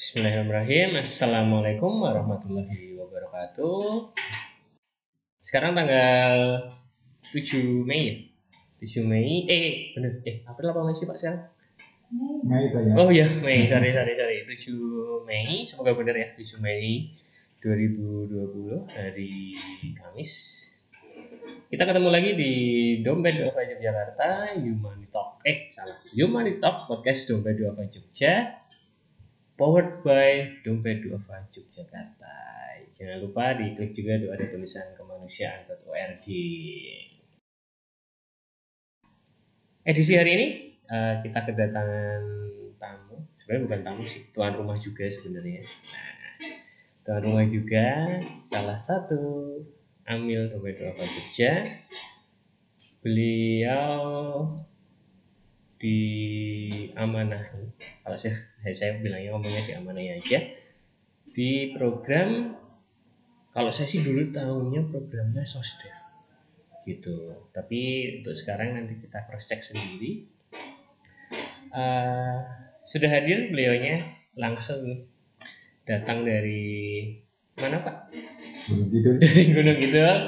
Bismillahirrahmanirrahim. Assalamualaikum warahmatullahi wabarakatuh. Sekarang tanggal 7 Mei ya? 7 Mei, eh bener, eh April apa masih Pak sekarang? Mei ya. Oh iya, Mei, sorry, sorry, sorry. 7 Mei, semoga benar ya, 7 Mei 2020, hari Kamis. Kita ketemu lagi di Dompet Duafa Yogyakarta, Human Talk. Eh, salah. Human Talk, podcast Dompet Duafa Jogja. Powered by Dompet Duafa Yogyakarta. Jangan lupa diklik juga tuh ada tulisan kemanusiaan.org. Edisi hari ini eh, kita kedatangan tamu. Sebenarnya bukan tamu sih, tuan rumah juga sebenarnya. Nah, tuan rumah juga salah satu Amil Dompet Duafa Jogja. Beliau diamanahi kalau saya saya bilangnya ngomongnya diamanahi aja. Di program kalau saya sih dulu tahunya programnya sosdev gitu. Tapi untuk sekarang nanti kita cross check sendiri. Eh, sudah hadir beliaunya langsung datang dari mana pak? Belum tidur. dari Gunung Kidul.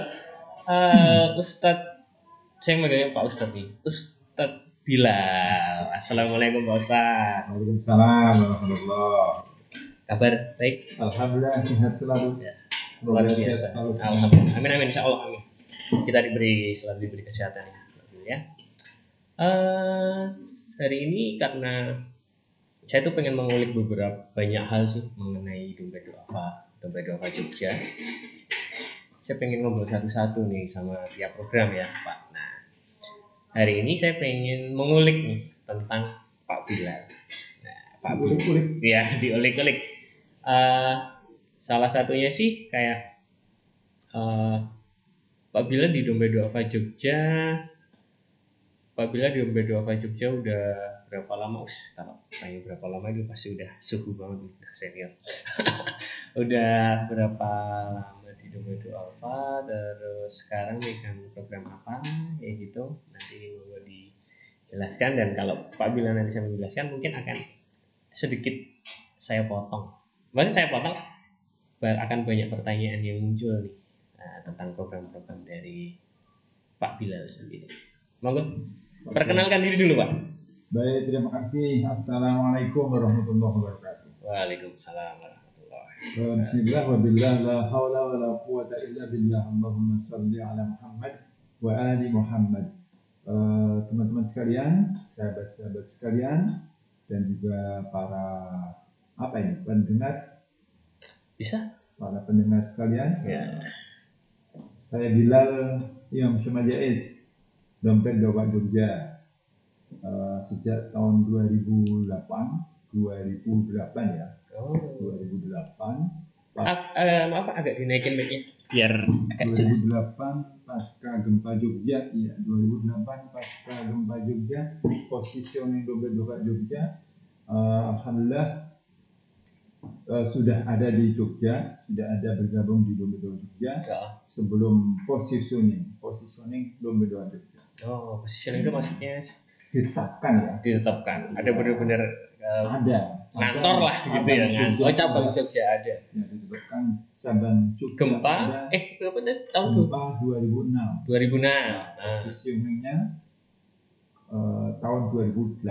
Eh, Ustadz saya manggilnya Pak Ustadz nih. Ustadz Bilal. Assalamualaikum Pak Ustadz Waalaikumsalam warahmatullah. kabar baik? Alhamdulillah sehat selalu. Ya, luar biasa. Alhamdulillah. Amin amin. Insya Allah amin. Kita diberi selalu diberi kesehatan ya ya. Eh, hari ini karena saya tuh pengen mengulik beberapa banyak hal sih mengenai dompet duafa dompet duafa Jogja. Saya pengen ngobrol satu-satu nih sama tiap program ya Pak hari ini saya pengen mengulik nih tentang Pak Bilal nah Pak Bilal ya diulik-ulik. Eh, salah satunya sih kayak eh, Pak Bilal di Dompet Duafa Jogja. Pak Bilal di Dompet Duafa Jogja udah berapa lama? Us kalau tanya berapa lama itu pasti udah suhu banget udah senior. Udah berapa lama di Dompet Duafa terus sekarang megang program apa kayak gitu nanti mau dijelaskan dan kalau Pak Bilal nanti bisa menjelaskan mungkin akan sedikit saya potong Berarti saya potong akan banyak pertanyaan yang muncul nih nah, tentang program-program dari Pak Bilal sendiri. Monggo perkenalkan diri dulu Pak. Baik, terima kasih. Assalamualaikum warahmatullahi wabarakatuh. Waalaikumsalam wa billah la hawla wa la quwata illa billah. Allahumma salli ala Muhammad wa ali Muhammad. Eh, Teman-teman sekalian, sahabat-sahabat sekalian, dan juga para apa ini pendengar, Bisa? para pendengar sekalian. Ya. Saya Bilal Imam Syama Jais, dompet Dopak Jogja. Eh, sejak tahun 2008, 2008 ya, Oh. 2008. Pas Ag- eh, maaf agak dinaikin mic-nya biar agak jelas. 2008 pasca gempa Jogja, iya 2008 pasca gempa Jogja, positioning dompet Dopak Jogja. eh, Alhamdulillah eh, sudah ada di Jogja, sudah ada bergabung di dompet Dopak Jogja Ya. sebelum positioning, positioning dompet Dopak Jogja. Oh, positioning itu maksudnya ditetapkan ya ditetapkan. Ada benar-benar eh, ada ngantor lah gitu ya. ngan- Oh, cabang Jogja ada. ya, ditetapkan cabang Jogja Gempa ada eh berapa tadi? tahun gempa 2006 2006. Nah, positioningnya eh, tahun 2008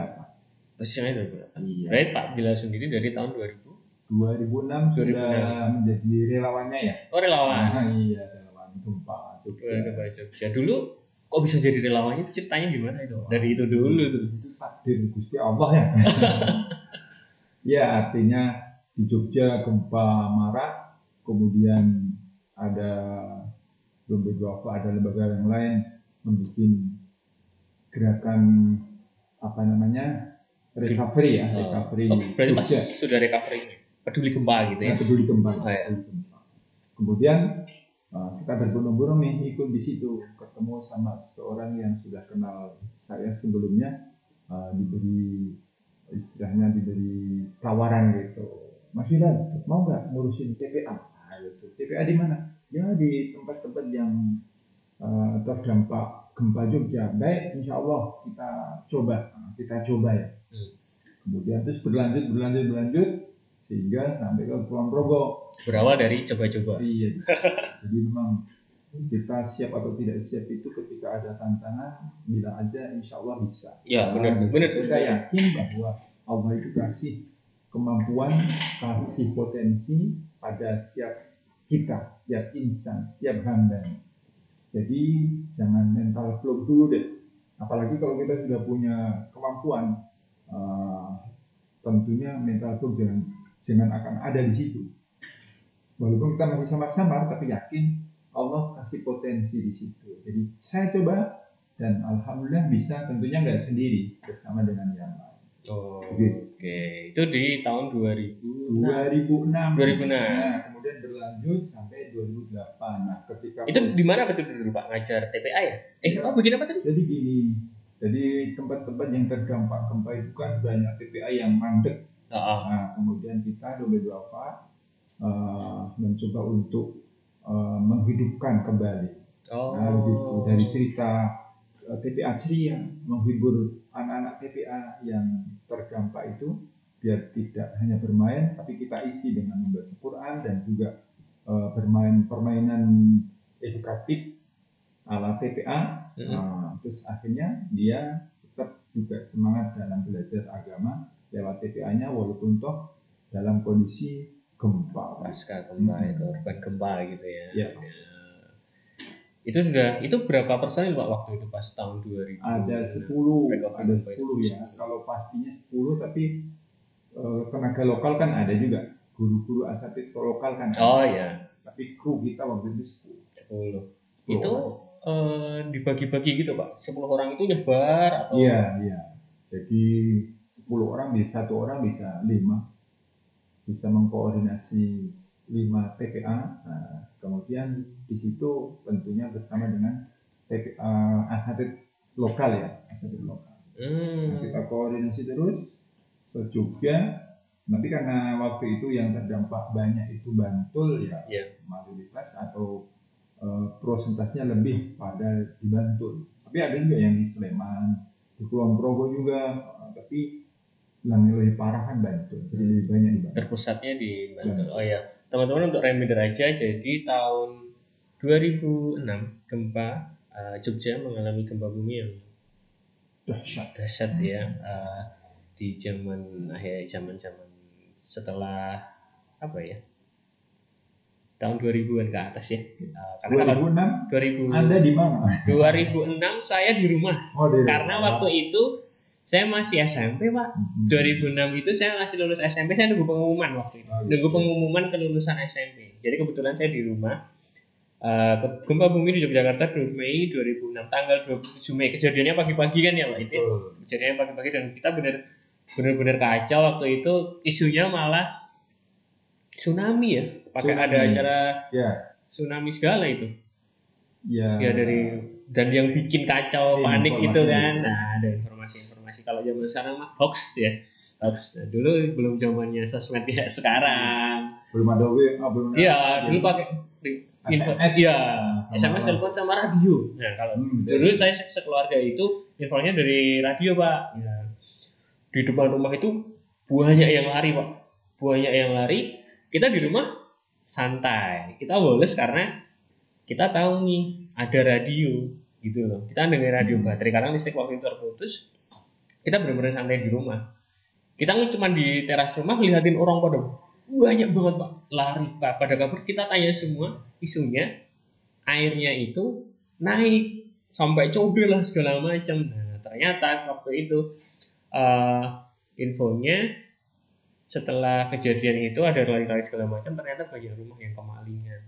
positioningnya 2008. iya Berarti Pak Bilal sendiri dari tahun 2000 2006 sudah 2006. menjadi relawannya ya Oh relawan. Ah, iya relawan gempa Jogja Pak Jogja. Dulu kok bisa jadi relawan itu ceritanya gimana itu? Dari itu dulu tuh. itu takdir Gusti Allah ya ya artinya di Jogja gempa marak kemudian ada dompet duafa ada lembaga yang lain membuat gerakan apa namanya recovery ya recovery Oh, berarti Jogja sudah recovery peduli gempa gitu ya. peduli gempa Oh, iya. peduli gempa. kemudian uh, kita berbondong-bondong nih ikut di situ ketemu sama seseorang yang sudah kenal saya sebelumnya uh, diberi istilahnya diberi tawaran gitu Mas Wildan mau nggak ngurusin TPA nah, gitu. TPA di mana ya di tempat-tempat yang uh, terdampak gempa Jogja baik insya Allah kita coba Nah, kita coba ya Hmm. kemudian terus berlanjut berlanjut berlanjut sehingga sampai ke Kulon Progo. Berawal dari coba-coba. Iya. Jadi memang kita siap atau tidak siap itu ketika ada tantangan bilang aja insya Allah bisa. Ya, benar, Nah, benar, Kita benar. yakin bahwa Allah itu kasih kemampuan, kasih potensi pada setiap kita, setiap insan, setiap hamba. Jadi jangan mental block dulu deh. Apalagi kalau kita sudah punya kemampuan, eh, tentunya mental block jangan jangan akan ada di situ. Walaupun kita masih samar-samar, tapi yakin Allah kasih potensi di situ. Jadi saya coba dan alhamdulillah bisa tentunya nggak sendiri bersama dengan yang lain. Oh. Oke, itu di tahun 2000. 2006. 2006. Nah, kemudian berlanjut sampai 2008. Nah, ketika Itu di mana betul dulu Pak ngajar TPA ya? Eh, Iya. oh bikin apa tadi? jadi gini, jadi tempat-tempat yang terdampak gempa itu kan banyak TPA yang mandek. Nah, kemudian kita Dobe Duafa eh, mencoba untuk eh, menghidupkan kembali. Oh. Nah, begitu. Dari cerita eh, TPA ceria menghibur anak-anak TPA yang terdampak itu biar tidak hanya bermain tapi kita isi dengan membaca Quran dan juga eh, bermain permainan edukatif ala TPA Mm-mm. Nah, terus akhirnya dia tetap juga semangat dalam belajar agama lewat TPA-nya walaupun toh dalam kondisi gempa. Pasca gempa Hmm. itu korban gempa gitu ya. Ya. Itu sudah itu berapa personil Pak waktu itu pas tahun 2000? Ada 10, Rekor ada gempa itu 10 ya. Kalau pastinya 10 tapi eh, tenaga lokal kan ada juga. Guru-guru asatid lokal kan ada. Oh ya, Tapi kru kita waktu itu 10. 10. 10 Itu eh, dibagi-bagi gitu Pak. 10 orang itu nyebar atau Iya, iya. Jadi 10 orang bisa satu orang bisa 5 bisa mengkoordinasi 5 TPA. Nah, kemudian di situ tentunya bersama dengan TPA asatid lokal ya, asatid lokal. Nah, Hmm. kita koordinasi terus sejujurnya nanti karena waktu itu yang terdampak banyak itu Bantul ya Iya. mayoritas atau eh, prosentasenya lebih pada di Bantul tapi ada juga yang di Sleman di Kulon Progo juga tapi yang lebih parah kan Bantul. Jadi lebih banyak di Bantul. Terpusatnya di Bantul. Oh ya, teman-teman untuk reminder aja. Jadi tahun 2006 gempa eh, Jogja mengalami gempa bumi yang dahsyat. dahsyat ya. Eh, di zaman akhir zaman zaman setelah apa ya tahun 2000-an ke atas ya. Eh, karena kalau 2006 2000 Anda di mana? 2006 saya di rumah. Oh, di karena waktu itu saya masih SMP pak. Hmm. 2006 itu saya masih lulus SMP saya nunggu pengumuman waktu itu. Oh, gitu. nunggu pengumuman kelulusan SMP jadi kebetulan saya di rumah Eh, ke- gempa bumi di Yogyakarta 2 Mei 2006 tanggal 27 Mei. Kejadiannya pagi-pagi kan ya pak itu? Betul. kejadiannya pagi-pagi dan kita bener bener-bener kacau waktu itu. Isunya malah tsunami ya. Pakai ada acara ya. tsunami segala itu. Ya. Ya dari dan yang bikin kacau Iya, panik informasi. itu kan. Nah ada informasi-informasi kalau zaman sekarang mah hoax ya. Hoax. Nah, dulu belum zamannya sosmed ya sekarang. Belum ada WA belum ada iya dulu pakai SMS. iya SMS telepon sama radio. Nah kalau Hmm, betul. dulu saya se- sekeluarga itu infonya dari radio pak. Ya. di depan rumah itu banyak yang lari pak. Banyak yang lari. Kita di rumah santai. Kita boles karena kita tahu nih ada radio gitu loh. Kita dengar radio Hmm. baterai karena listrik waktu itu terputus kita benar-benar santai di rumah. Kita cuma di teras rumah ngeliatin orang pada banyak banget pak. Lari pak. Pada kabur kita tanya semua isunya. Airnya itu naik sampai code lah segala macam. Nah ternyata waktu itu eh, infonya setelah kejadian itu ada lari-lari segala macam ternyata banyak rumah yang kemalingan.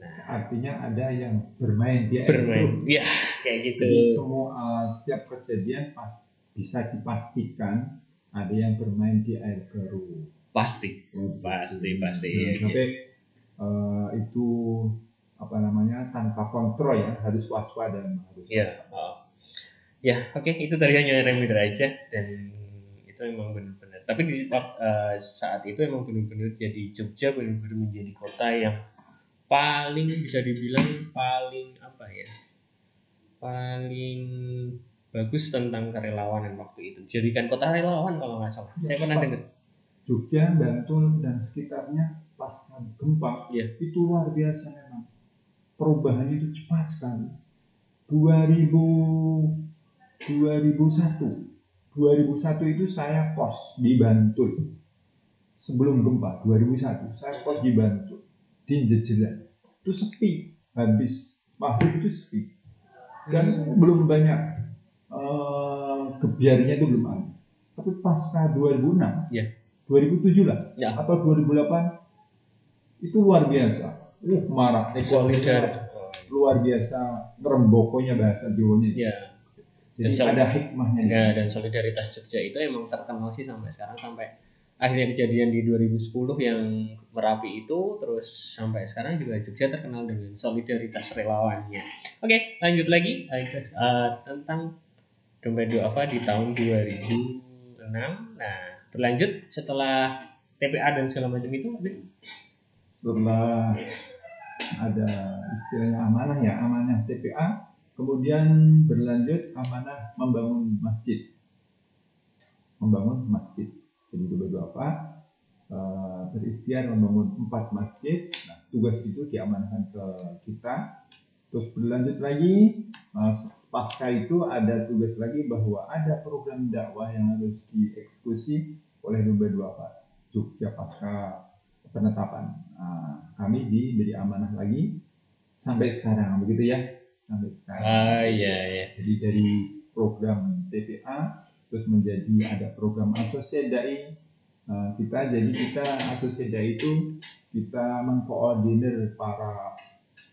Nah artinya ada yang bermain. Di air bermain. keruh. ya kayak gitu. Jadi semua uh, setiap kejadian pas bisa dipastikan ada yang bermain di air keruh. pasti Oh, Pasti, gitu. pasti, Jangan iya, sampai uh, itu apa namanya tanpa kontrol ya harus waspada harus. ya oh. ya oke itu tadi hanya reminder aja dan itu emang benar-benar tapi di eh, saat itu emang benar-benar jadi Jogja benar-benar menjadi kota yang paling bisa dibilang paling apa ya paling bagus tentang kerelawanan waktu itu. Jadikan kota relawan kalau nggak salah. Saya pernah dengar. Jogja, Bantul dan sekitarnya pasca gempa. Iya. itu luar biasa memang. Perubahannya itu cepat sekali. 2000 2001 2001 itu saya kos di Bantul. Sebelum gempa 2001 saya kos di Bantul. Di Jejeran itu sepi. Habis maghrib itu sepi. Dan belum banyak eh kebiarnya itu belum ada tapi pasca 2006 Iya. 2007 lah Ya. atau 2008 itu luar biasa uh marah Solidar. luar biasa ngerembokonya bahasa Jawanya Ya. jadi Dan ada hikmahnya Ya, dan solidaritas Jogja itu emang terkenal sih sampai sekarang sampai akhirnya kejadian di 2010 yang Merapi itu terus sampai sekarang juga Jogja terkenal dengan solidaritas relawannya. Oke, lanjut lagi Eh, tentang dompet duafa di tahun 2006. Nah, berlanjut setelah TPA dan segala macam itu setelah ada istilahnya amanah ya amanah TPA kemudian berlanjut amanah membangun masjid. Membangun masjid. Jadi dua apa eh, berikhtiar membangun empat masjid. Nah, tugas itu diamanahkan ke kita. Terus berlanjut lagi eh, pasca itu ada tugas lagi bahwa ada program dakwah yang harus dieksekusi oleh dompet apa Jogja pasca penetapan. Nah, kami diberi amanah lagi sampai sekarang, begitu ya? Sampai sekarang. Ah iya iya. Jadi dari program TPA terus menjadi ada program asosiadai Nah, kita jadi kita asosiadai itu kita mengkoordinir para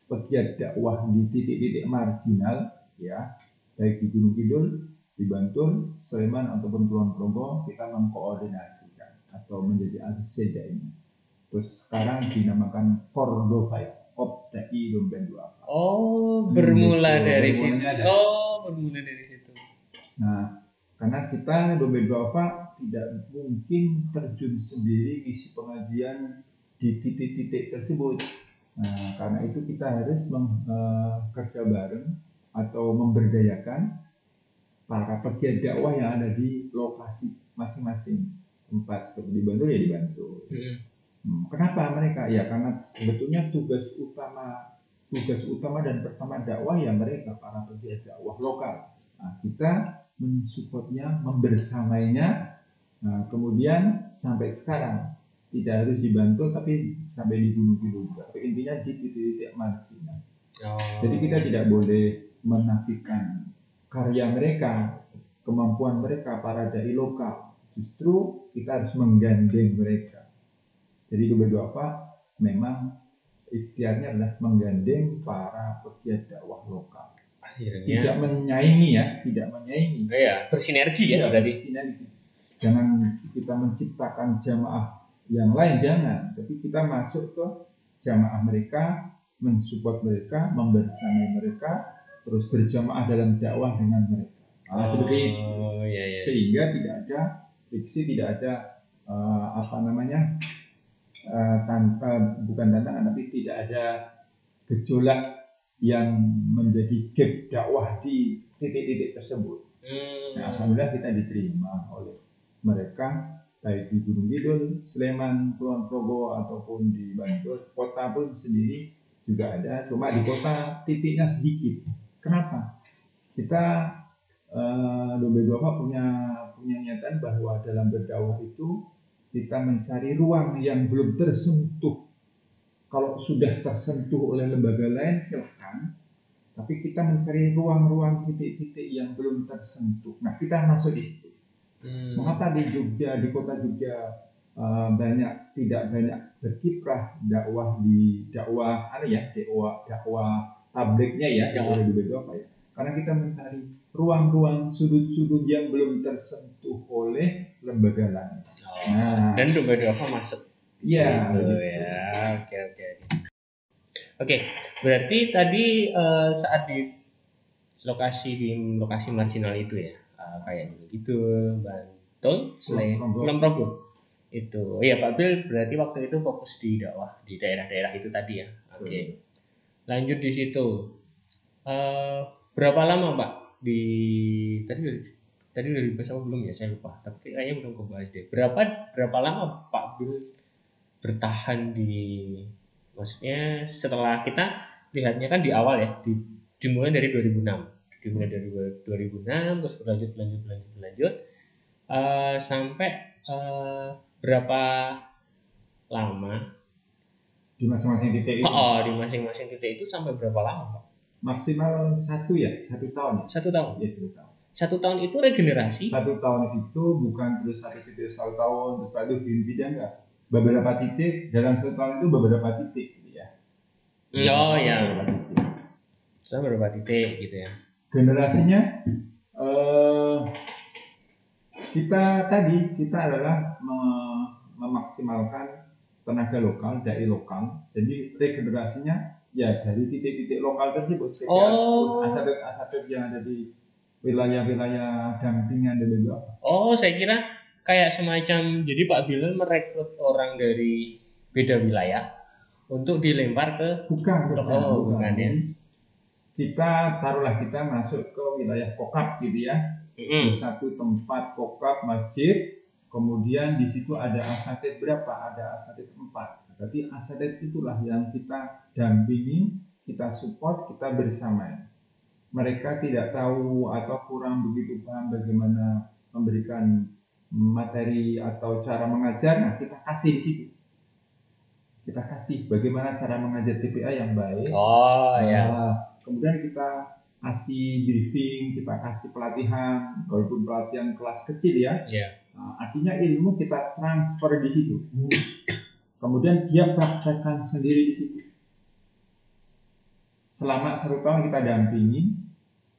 pegiat dakwah di titik-titik marginal ya baik di Gunung Kidul, di Bantul, Sleman ataupun Kulon Progo kita mengkoordinasikan atau menjadi asosiadai terus sekarang dinamakan Cordova Kopdai Dompet Duafa Oh, bermula gitu. dari situ. ada. Oh, bermula dari situ. Nah, karena kita Dompet Duafa tidak mungkin terjun sendiri isi pengajian di titik-titik tersebut. Nah, karena itu kita harus meng- eh, kerja bareng atau memberdayakan para pegiat dakwah yang ada di lokasi masing-masing tempat seperti di Bantul ya di Bantul. Mm-mm. Hmm, Kenapa mereka? Ya karena sebetulnya tugas utama tugas utama dan pertama dakwah ya mereka para pegiat dakwah lokal. Nah, kita mensupportnya, membersamainya. Nah, kemudian sampai sekarang tidak harus dibantu tapi sampai di Gunung Kidul juga. Tapi intinya di titik-titik marginal. Oh. Jadi kita tidak boleh menafikan karya mereka, kemampuan mereka para dai lokal. Justru kita harus menggandeng mereka. Jadi dua apa? Memang ikhtiarnya adalah menggandeng para pegiat dakwah lokal. Tidak akhirnya menyaingi ya, tidak menyaingi. oh ya bersinergi ya berarti. sinergi. Jangan kita menciptakan jamaah yang lain jangan, tapi kita masuk ke jamaah mereka, mensupport mereka, membersamai mereka, terus berjamaah dalam dakwah dengan mereka. Nah, seperti itu. Oh iya iya. Sehingga tidak ada fiksi, tidak ada eh, apa namanya eh, tanpa bukan tantangan, tapi tidak ada gejolak yang menjadi gap dakwah di titik-titik tersebut. Hmm. Nah, Alhamdulillah kita diterima oleh mereka baik di Gunung Kidul, Sleman, Kulon Progo ataupun di Bantul, kota pun sendiri juga ada. Cuma di kota titiknya sedikit. Kenapa? Kita eh, Dombe Dua punya punya niatan bahwa dalam berdakwah itu kita mencari ruang yang belum tersentuh. Kalau sudah tersentuh oleh lembaga lain silahkan, tapi kita mencari ruang-ruang titik-titik yang belum tersentuh. Nah, kita masuk di situ. Hmm. Mengapa di Jogja, di kota Jogja eh, banyak tidak banyak berkiprah dakwah di dakwah apa ya dakwah dakwah tabliknya ya Dakwah. dakwah di apa ya? Karena kita mencari ruang-ruang sudut-sudut yang belum tersentuh oleh lembaga lain. Oh. Nah, Dan Domba Dova masuk. Iya, Gitu ya. Oke oke. Oke, berarti tadi eh, saat di lokasi di lokasi marginal itu ya, eh, kayak gitu, Bantul, Selain. Kulon Progo. Itu, oh iya Pak Bil berarti waktu itu fokus di dakwah di daerah-daerah itu tadi ya. Oke. Lanjut di situ. Eh, berapa lama Pak? Di tadi tadi tadi udah dibahas apa belum ya? Saya lupa. Tapi kayaknya belum kebahas deh. Berapa berapa lama Pak Bil bertahan di maksudnya setelah kita lihatnya kan di awal ya di dimulai dari 2006 dimulai dari 2006 terus berlanjut berlanjut berlanjut berlanjut. Uh, sampai uh, berapa lama di masing-masing titik itu? Oh, di masing-masing titik itu sampai berapa lama Pak? maksimal satu ya? Satu tahun ya? Satu tahun. Ya satu tahun. Satu tahun itu regenerasi? Satu tahun itu bukan terus satu titik satu tahun terus satu pindah enggak. Beberapa titik dalam satu tahun itu beberapa titik gitu ya. Oh ya beberapa titik. Sama beberapa titik gitu ya. Generasinya eh, kita tadi kita adalah me- memaksimalkan tenaga lokal dari lokal. Jadi regenerasinya ya dari titik-titik lokal tersebut Oh. aset-aset yang ada di wilayah-wilayah dampingan dan beberapa Oh, saya kira kayak semacam jadi Pak Bilal merekrut orang dari beda wilayah untuk dilempar ke bukan bukan, Oh, bukan, ya. Kita taruhlah kita masuk ke wilayah kokap gitu ya. Di Mm, satu tempat kokap masjid kemudian di situ ada asatet berapa ada asatet empat berarti asatet itulah yang kita dampingi kita support kita bersamai mereka tidak tahu atau kurang begitu paham bagaimana memberikan materi atau cara mengajar nah kita kasih di situ kita kasih bagaimana cara mengajar TPA yang baik Oh ya. Nah, kemudian kita kasih briefing, kita kasih pelatihan, walaupun pelatihan kelas kecil ya. Ya. Nah, artinya ilmu kita transfer di situ. Kemudian dia praktekkan sendiri di situ. Selama satu tahun kita dampingi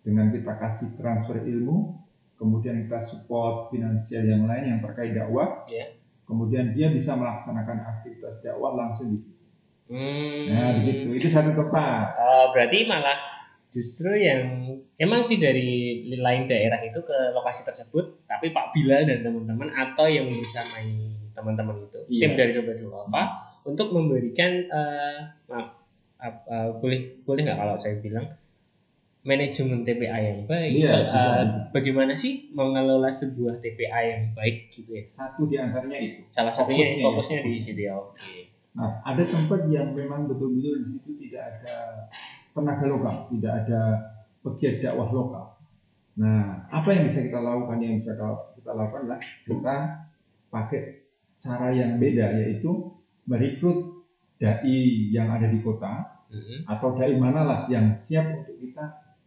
dengan kita kasih transfer ilmu, kemudian kita support finansial yang lain yang terkait dakwah. Ya. Kemudian dia bisa melaksanakan aktivitas dakwah langsung di situ. Hmm. Nah, begitu. Itu satu tempat. Oh, berarti malah justru yang emang sih dari lain daerah itu ke lokasi tersebut, tapi Pak Bilal dan teman-teman atau yang bersamai teman-teman itu Iya. tim dari Dompet apa untuk memberikan eh, maaf ap- eh, boleh boleh nggak kalau saya bilang manajemen TPA yang baik Iya, bisa, bisa. bagaimana sih mengelola sebuah TPA yang baik gitu ya Satu di antaranya itu. salah satunya Fokusnya. fokusnya di situ ya oke Nah, ada tempat yang memang betul-betul di situ tidak ada tenaga lokal, tidak ada pegiat dakwah lokal. Nah, apa yang bisa kita lakukan? Yang bisa kita lakukan adalah kita pakai cara yang beda, yaitu merekrut dai yang ada di kota Mhm. atau dai mana lah yang siap untuk kita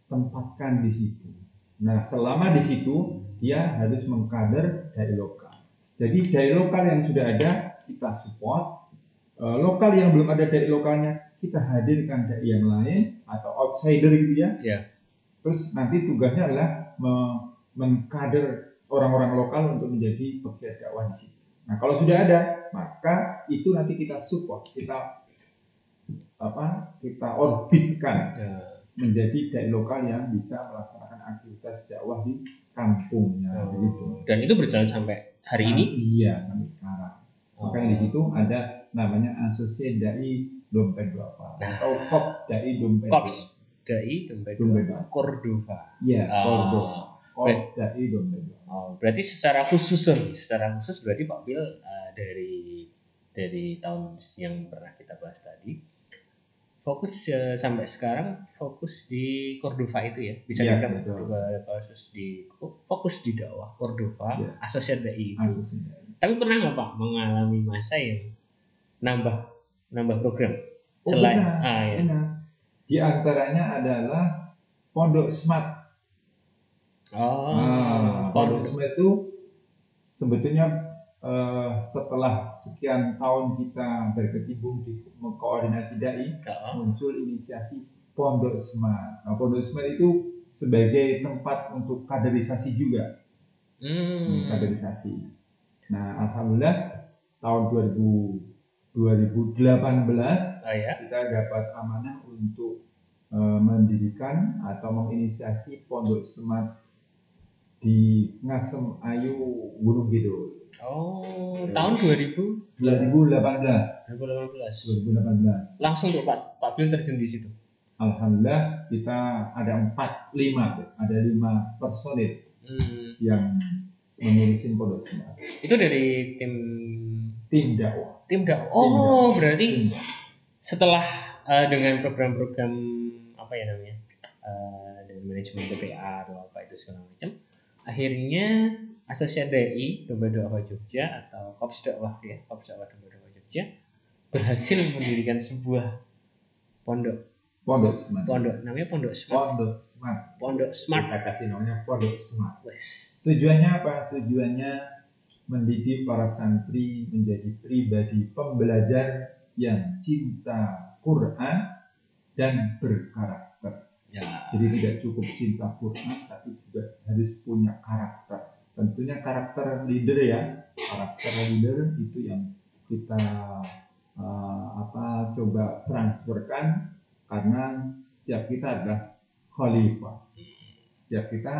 tempatkan di situ. Nah, selama di situ dia harus mengkader dai lokal. Jadi dai lokal yang sudah ada kita support, Eh, lokal yang belum ada dai lokalnya kita hadirkan dai yang lain atau outsider gitu ya. Ya. Terus nanti tugasnya adalah me- mengkader orang-orang lokal untuk menjadi pegiat dakwah di situ. Nah, kalau sudah ada, maka itu nanti kita support, kita apa? Kita orbitkan Ya. menjadi dai lokal yang bisa melaksanakan aktivitas dakwah di kampungnya Oh. begitu. dan itu berjalan sampai hari ini Iya, sampai sekarang. Makanya di situ ada namanya asosiasi dai dompet duafa Nah. atau kop dai dompet Kops Dai Duafa, Cordova. Iya, Ah. Cordova. Baik. dai dompet duafa. Oh, berarti secara khusus nih, secara khusus berarti Pak Bil eh, dari dari tahun yang pernah kita bahas tadi fokus eh, sampai sekarang fokus di Cordova itu ya bisa dibilang betul. Cordova fokus di fokus di dakwah Cordova Iya. asosiasi dai itu. Tapi pernah nggak Pak mengalami masa yang nambah nambah program Oh, selain benar, ah ya benar. Di antaranya adalah Pondok Smart. oh Nah, pondok Smart itu sebetulnya eh, setelah sekian tahun kita berkecimpung di koordinasi dai, Oh, muncul inisiasi Pondok Smart. Nah, Pondok Smart itu sebagai tempat untuk kaderisasi juga, hmm. kaderisasi. Nah, alhamdulillah tahun 2000 2018 oh ya kita dapat amanah untuk eh, mendirikan atau menginisiasi Pondok Smart di Ngasem Ayu Gunung Kidul oh Ya. tahun 2000 2018 2018 2018 langsung tuh Pak Pak Bil terjun di situ. Alhamdulillah kita ada empat lima ada lima personil Hmm. yang mengurusin pondok smart. Itu dari tim Tim dakwah. tim dak. Oh, berarti Tim dakwah. setelah eh, dengan program-program apa ya namanya eh, dengan manajemen PPA atau apa itu segala macam akhirnya Asosiasi DI Domba Dakwah Jogja atau Kops Dakwah ya Kops Dakwah Domba Dakwah Jogja berhasil mendirikan sebuah pondok Pondok smart. pondok namanya pondok smart Pondok smart. pondok smart Kita kasih namanya pondok smart. Wes. Tujuannya apa? Tujuannya mendidik para santri menjadi pribadi pembelajar yang cinta Quran dan berkarakter. ya Jadi tidak cukup cinta Quran, tapi juga harus punya karakter. Tentunya karakter leader ya, karakter leader itu yang kita uh, apa coba transferkan karena setiap kita adalah khalifah. Setiap kita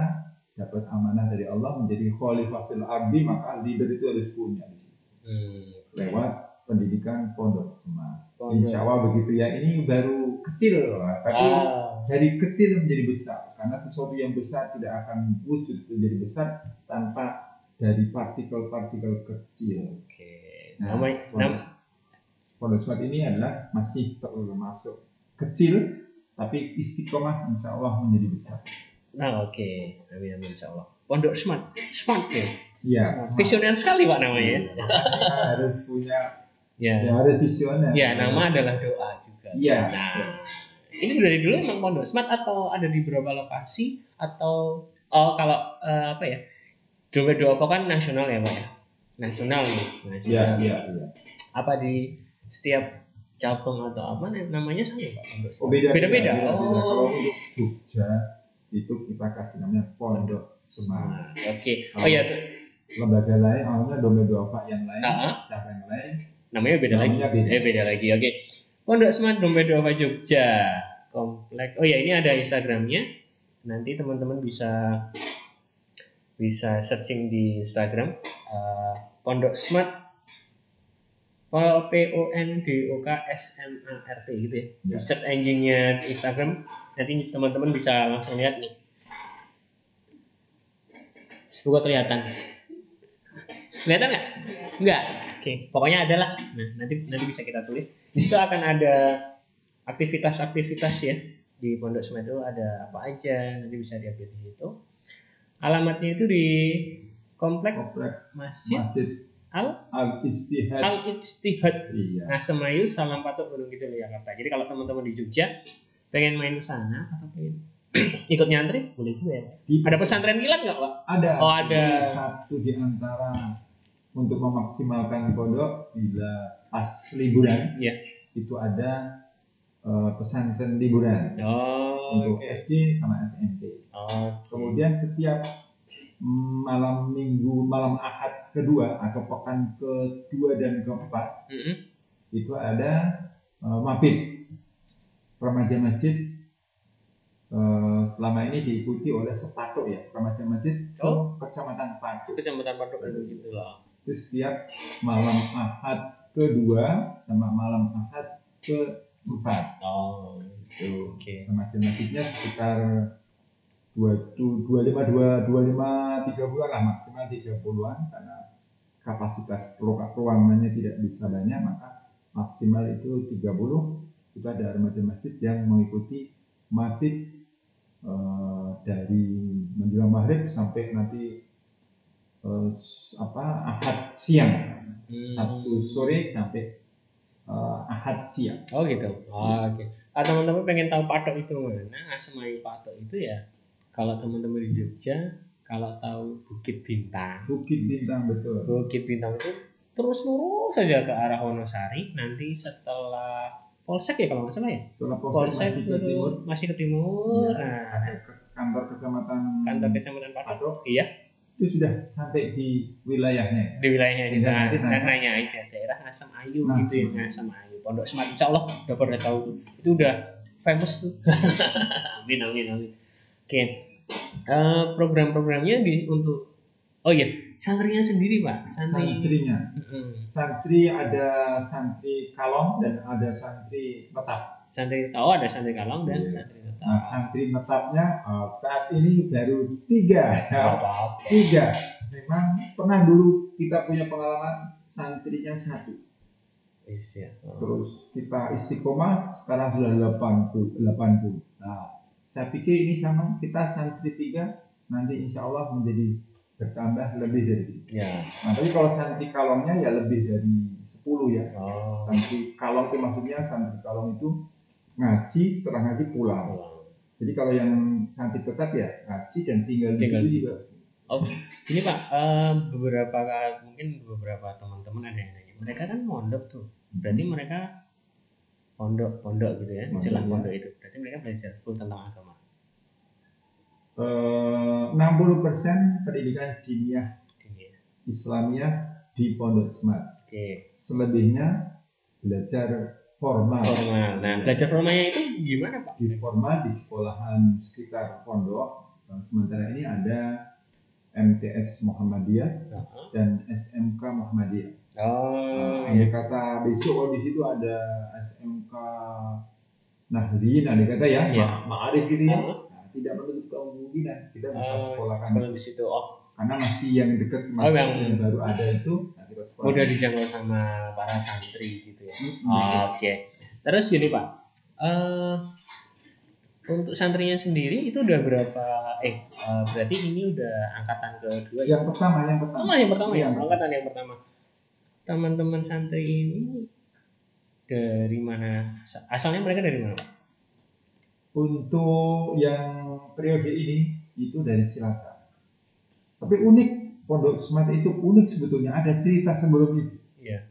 dapat amanah dari Allah menjadi khalifah fil ardi maka leader itu harus punya hmm. lewat pendidikan pondok semar. Pondok. Insya Allah begitu ya. Ini baru kecil, tapi ah, dari kecil menjadi besar karena sesuatu yang besar tidak akan wujud menjadi besar tanpa dari partikel-partikel kecil. oke Nah, namanya nam, pondok ini adalah masih termasuk kecil tapi istiqomah insya Allah menjadi besar. nah oke amin amin insya Allah pondok smart smart ya Iya. Visioner sekali pak namanya ya Kita harus punya, ya ya harus visioner. Ya, nama adalah doa juga. Iya. Nah, ini dari dulu emang Pondok Smart atau ada di beberapa lokasi atau oh kalau eh, apa ya? Dompet Duovo kan nasional ya, Pak ya? Nasional nih. Iya, Nasional. iya, iya. Apa di setiap cabang atau apa namanya sama Pak? Oh, beda, Beda-beda. beda, beda. Oh. Kalau untuk Jogja itu kita kasih namanya Pondok Smart. Semar. Oke. Oh ya, tuh. Lembaga lain, awalnya domain doa yang lain, Ah. cara yang lain. namanya beda lagi. Namanya beda. Eh beda lagi. Oke. Pondok Smart Dompet Duovo Jogja. Komplek. Oh ya, ini ada Instagramnya. Nanti teman-teman bisa bisa searching di Instagram eh, Pondok Smart P O N D O K S M A R T gitu ya. Di Ya. search engine-nya Instagram nanti teman-teman bisa langsung lihat nih. Semoga kelihatan. Kelihatan nggak? Enggak. Oke, pokoknya adalah. Nah, nanti nanti bisa kita tulis. Di situ akan ada aktivitas-aktivitas ya di Pondok itu ada apa aja nanti bisa diupdate di situ. Alamatnya itu di Komplek Komplek Masjid Masjid Al Al Istihad. Al Ijtihad Iya. Nah, Semayu Salam Patuk Gunung Kidul Jakarta. Jadi kalau teman-teman di Jogja pengen main ke sana atau pengen ikut nyantri boleh juga ya. Di Ada pesantren kilat nggak pak? Ada. Oh, ada. Satu di antara untuk memaksimalkan pondok bila pas liburan Iya. itu ada eh, pesantren liburan Oh, untuk oke. SD sama SMP. Oh, Kemudian setiap malam minggu, malam ahad kedua atau pekan kedua dan keempat Mm-mm. itu ada uh, mabit remaja masjid eh, selama ini diikuti oleh sepatuk ya remaja masjid Oh. kecamatan Patuk Kecamatan Patuk Gunung Kidul. lah. itu setiap malam ahad kedua sama malam ahad keempat Oh, itu oke. remaja masjidnya sekitar dua dua lima dua dua lima tiga bulan lah maksimal tiga puluhan karena kapasitas ruang- ruangannya tidak bisa banyak maka maksimal itu 30 itu ada remaja masjid yang mengikuti mabit eh, dari menjelang maghrib sampai nanti eh, s- apa ahad siang Hmm. satu sore sampai eh, ahad siang Oh gitu. Oh, oke. Ah, teman-teman pengen tahu patok itu mana? Asemayu patok itu ya. Kalau teman-teman di Jogja, kalau tahu Bukit Bintang, bukit bintang betul Bukit Bintang itu terus lurus saja ke arah Wonosari. Nanti setelah Polsek ya kalau nggak salah ya. setelah polsek masih ke timur masih ke timur. Ya, Nah, kantor kecamatan kantor kecamatan Patok. Iya, itu sudah sampai di wilayahnya di wilayahnya kita. nanti Dan nanya. nanya aja daerah Ngasem Ayu Ngasem. gitu ya. Ngasem Ayu. Pondok Smart Insya Allah udah pada tahu. Itu udah famous tuh. amin amin amin. Oke. Eh, program-programnya di untuk Oh iya, santrinya sendiri pak. Santri. Santrinya. Mm-mm. Santri ada santri kalong dan ada santri metap. Santri tahu ada santri kalong dan Iya. santri tetap. Nah, santri metapnya uh, saat ini baru tiga. Tiga. Memang pernah dulu kita punya pengalaman santrinya satu. Iya. Oh. Terus kita istiqomah sekarang sudah 80. 80. Nah, saya pikir ini sama kita santri tiga nanti insya Allah menjadi bertambah lebih dari itu. Ya. Nah, tapi kalau santri kalongnya ya lebih dari 10 ya. Oh. Santri kalong itu maksudnya santri kalong itu ngaji setelah ngaji pulang. Pulang. Jadi kalau yang santri tetap ya ngaji dan tinggal, Tinggal di situ juga. Oh, ini Pak, eh, beberapa mungkin beberapa teman-teman ada yang nanya. Mereka kan mondok tuh. Berarti mereka pondok pondok gitu ya, istilah ya. pondok itu. Berarti mereka belajar full tentang agama. Eh, 60% pendidikan diniyah Ini ya. Islamiyah di Pondok Smart. Oke. Selebihnya belajar formal. Formal. Nah, belajar formalnya itu gimana Pak? Di formal di sekolahan sekitar pondok. Dan sementara ini ada MTS Muhammadiyah Heeh. dan SMK Muhammadiyah. Oh, Nah, andai kata besok oh, di situ ada SMK Nahdien, andai kata ya, Iya. Ma- Ma'arif gitu ya. Heeh. Nah, tidak menutup kemungkinan kita bisa Oh, sekolahkan sekolah di situ. Oh, karena masih yang dekat Oh, masih yang- yang baru ada itu nah kita sekolah. udah dijangkau sama para santri gitu ya. Mm-mm. Oke. Terus gini Pak, eh untuk santrinya sendiri itu udah berapa? Eh, eh, berarti ini udah angkatan kedua ya? Yang pertama, yang pertama. Pertama yang pertama ya, Yang angkatan yang pertama. Teman-teman santri ini dari mana? Asalnya mereka dari mana? Untuk yang periode ini itu dari Cilacap. Tapi unik Pondok Smart itu unik sebetulnya ada cerita sebelum itu. Iya.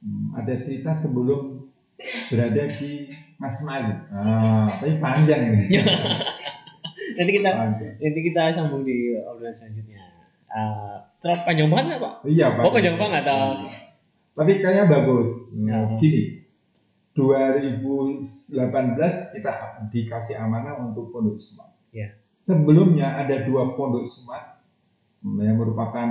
Hmm, ada cerita sebelum berada di Mas Mali. Ah, tapi panjang ini. Nanti kita panjang. nanti kita sambung di obrolan selanjutnya. Eh, terlalu panjang banget nggak, Pak? Iya, Pak. Oh, panjang banget, ah. Tapi kayaknya bagus. Ya. Gini, 2018 kita dikasih amanah untuk Pondok Smart. Ya. Sebelumnya ada dua Pondok Smart hmm, yang merupakan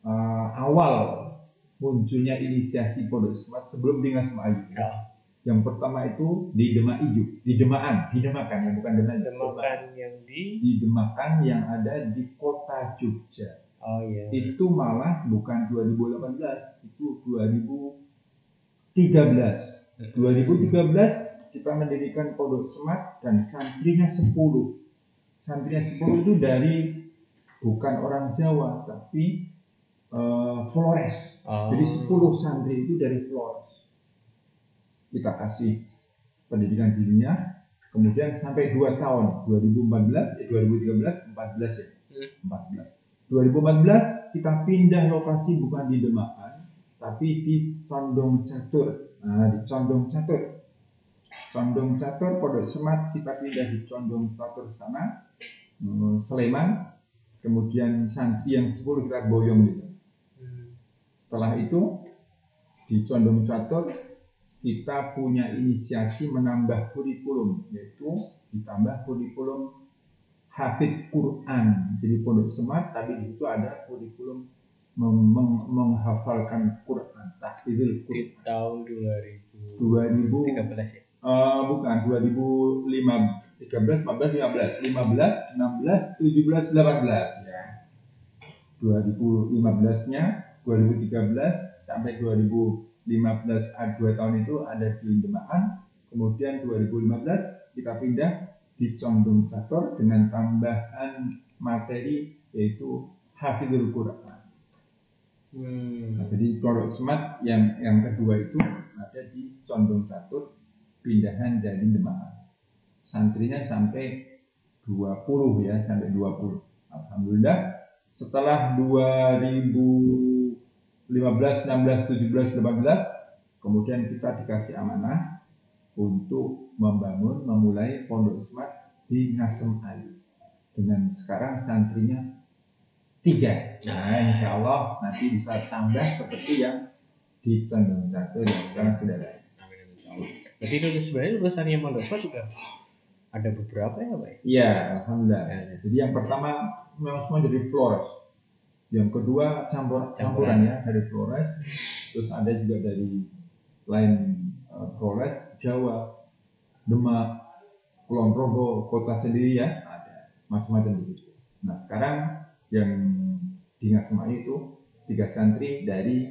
uh, awal munculnya inisiasi Pondok Smart sebelum Dinas Melayu. Ya. Yang pertama itu di Demak Ijo, di Demakan, di Demakan yang bukan Demak. Demakan yang di Di Demakan yang ada di kota Jogja. Oh iya. Itu malah bukan 2018, itu 2013. 2013 kita mendirikan Pondok Semat dan santrinya 10. Santrinya 10 itu dari bukan orang Jawa tapi eh, Flores. Oh. Jadi 10 santri itu dari Flores. Kita kasih pendidikan dirinya kemudian sampai 2 tahun 2014 eh, 2013 14 ya. Hmm. 14. 2014 kita pindah lokasi bukan di Demakan tapi di Condong Catur. Nah, di Condong Catur. Condong Catur Pondok Semat kita pindah di Condong Catur sana hmm, Sleman kemudian santri yang 10 kita boyong gitu. Hmm. Setelah itu di Condong Catur kita punya inisiasi menambah kurikulum yaitu ditambah kurikulum hafid Quran. Jadi pondok semat tapi di situ ada kurikulum mem- meng- menghafalkan Quran, tahfidzul Di Quran. tahun 2013 2000 ya. eh, bukan 2005 13 14 15 15 16 17 18 ya 2015 nya 2013 sampai 2015 ah, dua tahun itu ada di Demaan kemudian 2015 kita pindah di Condong Catur dengan tambahan materi yaitu Hafizul Quran Hmm. Nah, jadi produk smart yang yang kedua itu ada di Condong Catur pindahan dari Demak. Santrinya sampai 20 ya, sampai 20. Alhamdulillah setelah 2015, 16, 17, 18 kemudian kita dikasih amanah untuk membangun memulai pondok smart di Ngasem Ali dengan sekarang santrinya tiga. Nah, insya Allah nanti bisa tambah seperti yang di Condong Catur yang sekarang sudah ada. Berarti itu sebenarnya lulusannya Pondok Smart juga ada beberapa ya, Pak? ya? Iya, alhamdulillah. Ya, ya. Jadi yang pertama memang semua jadi Flores. Yang kedua campur campuran ya dari Flores, terus ada juga dari lain uh, Flores, Jawa, Demak, Kulon Progo, kota sendiri ya ada macam-macam begitu. Nah sekarang yang di Ngasema itu tiga santri dari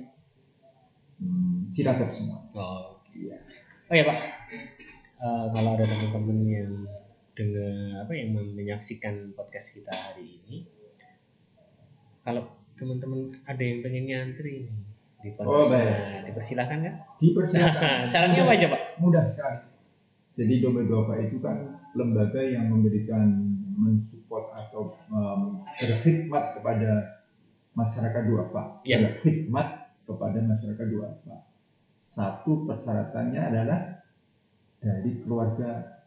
hmm, Cilacap semua. Oh, Iya. oh ya Pak, Eh, kalau ada teman-teman yang dengan apa yang menyaksikan podcast kita hari ini, kalau teman-teman ada yang pengen nyantri nih di Oh, podcast, baik. nah, dipersilahkan kan? Dipersilakan. Syaratnya apa aja Pak? mudah sekali. Jadi Dompet Duafa itu kan lembaga yang memberikan mensupport atau um, berkhidmat kepada masyarakat duafa. Ya. Berkhidmat kepada masyarakat duafa. Satu persyaratannya adalah dari keluarga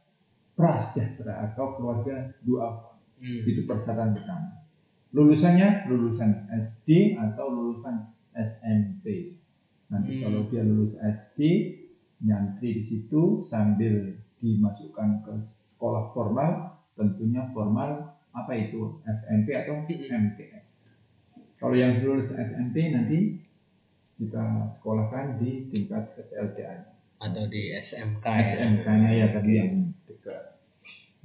prasejahtera atau keluarga duafa. Hmm. Itu persyaratan pertama. Lulusannya lulusan SD atau lulusan SMP. Nanti Hmm. kalau dia lulus SD, nyantri di situ sambil dimasukkan ke sekolah formal, tentunya formal apa itu SMP atau MTS. Kalau yang lulus SMP nanti kita sekolahkan di tingkat SLTA. Atau di SMK ya? SMK-nya ya tadi yang dekat.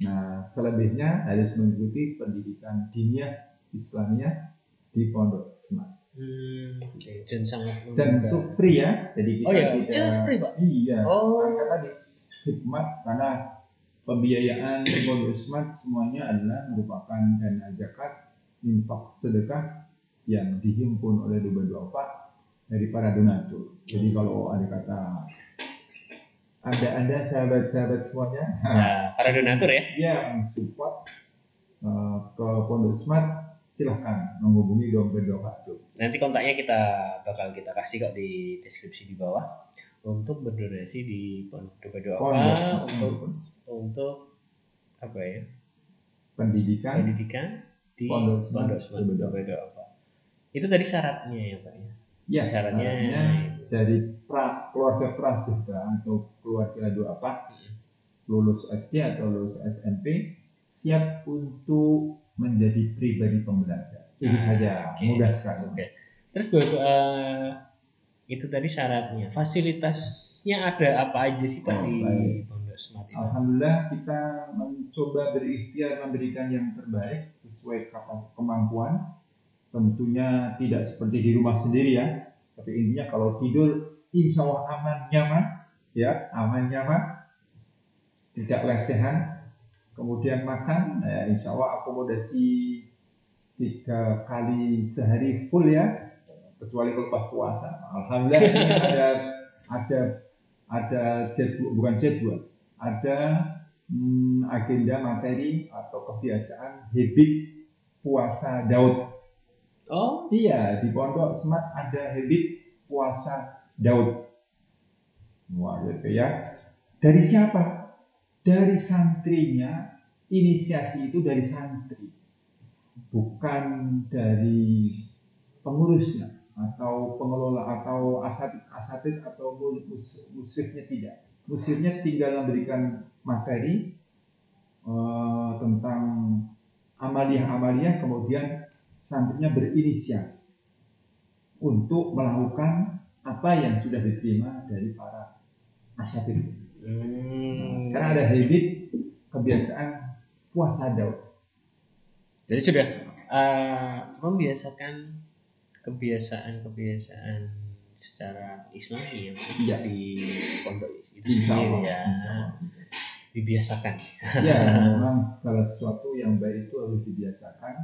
Nah, selebihnya harus mengikuti pendidikan diniyah Islamiyah di Pondok Smart. Hmm, oke. dan sangat Dan itu memudahkan. free ya, jadi kita Oh iya, tidak itu free Pak. Iya. Oh. Maka tadi hikmat karena pembiayaan Pondok Smart semuanya adalah merupakan dana zakat, infak sedekah yang dihimpun oleh Duba Duafa dari para donatur. Jadi kalau ada kata ada ada sahabat-sahabat semuanya Nah, para donatur ya. yang support uh, ke Pondok Smart silahkan menghubungi dompet doa Nanti kontaknya kita bakal kita kasih kok di deskripsi di bawah untuk berdonasi di Pondok Doa untuk. Untuk apa ya pendidikan pendidikan di Pondok. Doa Doa. Itu tadi syaratnya ya Pak ya. Ya, Syaratnya- syaratnya dari pra, keluarga prasejahtera atau keluarga doa apa lulus SD atau lulus SMP siap untuk menjadi pribadi pembelajar. Itu Ah, saja, oke. mudah sekali. Oke. Terus buat eh, itu tadi syaratnya. Fasilitasnya ada apa aja sih Pak Oh, di Smart? Alhamdulillah kita mencoba berikhtiar memberikan yang terbaik sesuai kemampuan. Tentunya tidak seperti di rumah sendiri ya. Tapi intinya kalau tidur insya Allah aman nyaman, ya aman nyaman, tidak lesehan. Kemudian makan, ya, insya Allah akomodasi tiga kali sehari full ya, kecuali kalau pas puasa. Alhamdulillah ada ada ada jadwal bukan jadwal, ada hmm, agenda materi atau kebiasaan habit puasa Daud. Oh, Iya, di Pondok Smart ada habit puasa Daud. Wah, gitu ya. Dari siapa? Dari santrinya. Inisiasi itu dari santri. Bukan dari pengurusnya atau pengelola atau asatid asatid atau mus, musirnya tidak. Musirnya tinggal memberikan materi eh, tentang amalia-amalia kemudian santrinya berinisiasi untuk melakukan apa yang sudah diterima dari para asatid. Nah, hmm. sekarang ada habit kebiasaan puasa Daud. Jadi sudah eh, membiasakan kebiasaan-kebiasaan secara Islami ya Iya. di pondok itu sendiri ya dibiasakan. Ya, memang segala sesuatu yang baik itu harus dibiasakan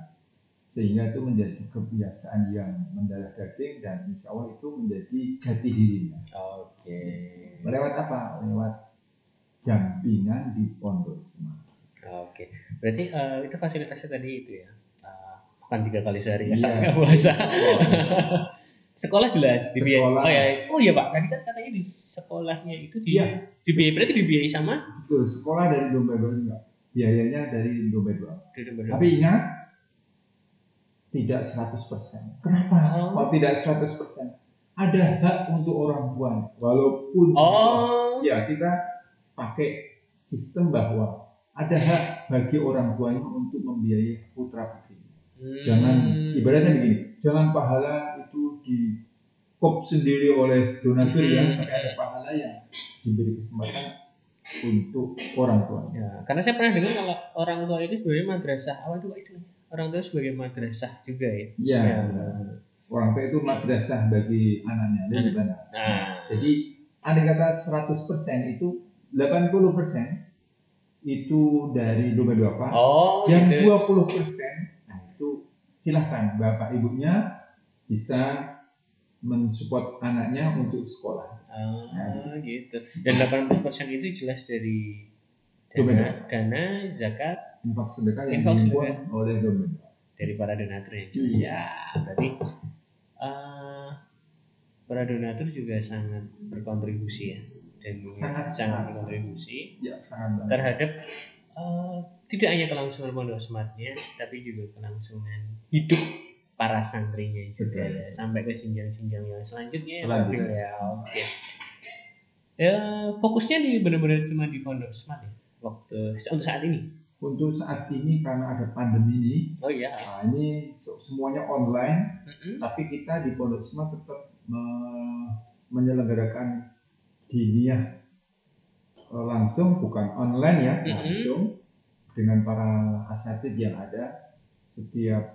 sehingga itu menjadi kebiasaan yang mendarah daging dan insya Allah itu menjadi jati dirinya. Oke. Melewat apa? Lewat dampingan di pondok semua. Oke. Berarti eh, itu fasilitasnya tadi itu ya. Eh, makan tiga kali sehari ya Iya. nggak puasa. Sekolah jelas dibiayai. Sekolah. Oh ya, oh iya Pak. Tadi kan katanya di sekolahnya itu di Iya. dibiayai berarti dibiayai sama Betul, sekolah dari dompet enggak. Biayanya dari dompet di Tapi ingat, tidak 100%. Kenapa? Oh. Kok tidak 100%? Ada hak untuk orang tua. Walaupun Oh. ya kita pakai sistem bahwa ada hak bagi orang tuanya untuk membiayai putra putri. Hmm. Jangan ibaratnya begini, jangan pahala itu di kop sendiri oleh donatur ya, Hmm. tapi ada pahala yang diberi kesempatan untuk orang tua. Ya, karena saya pernah dengar kalau orang tua itu sebagai madrasah, apa itu istilahnya? Orang tua sebagai madrasah juga ya. Iya, Ya. orang tua itu madrasah bagi anaknya, dan Anak. gimana? Nah, Jadi andai kata 100% itu 80% itu dari domba duafa, oh, yang gitu. 20% nah itu silahkan bapak ibunya bisa mensupport anaknya untuk sekolah. Ah, gitu. Dan 80% itu jelas dari dana, dana zakat Infak sedekah yang Infak dibuat oleh duafa. dari para donatur ya. Iya. Ya, berarti eh, para donatur juga sangat berkontribusi ya dan Sangat, sangat berkontribusi Ya sangat terhadap eh, tidak hanya kelangsungan pondok smartnya tapi juga kelangsungan hidup para santrinya juga ya. Sampai ke jenjang-jenjang yang selanjutnya. Ya, Selanjutnya. Ya oke. Ya fokusnya di benar-benar cuma di pondok smart ya waktu untuk saat ini? Untuk saat ini karena ada pandemi ini, oh iya. Nah ini se- semuanya online, Mm-mm. tapi kita di Pondok Smart tetap me- menyelenggarakan diniyah eh, langsung bukan online ya Mhm. langsung dengan para asatid yang ada setiap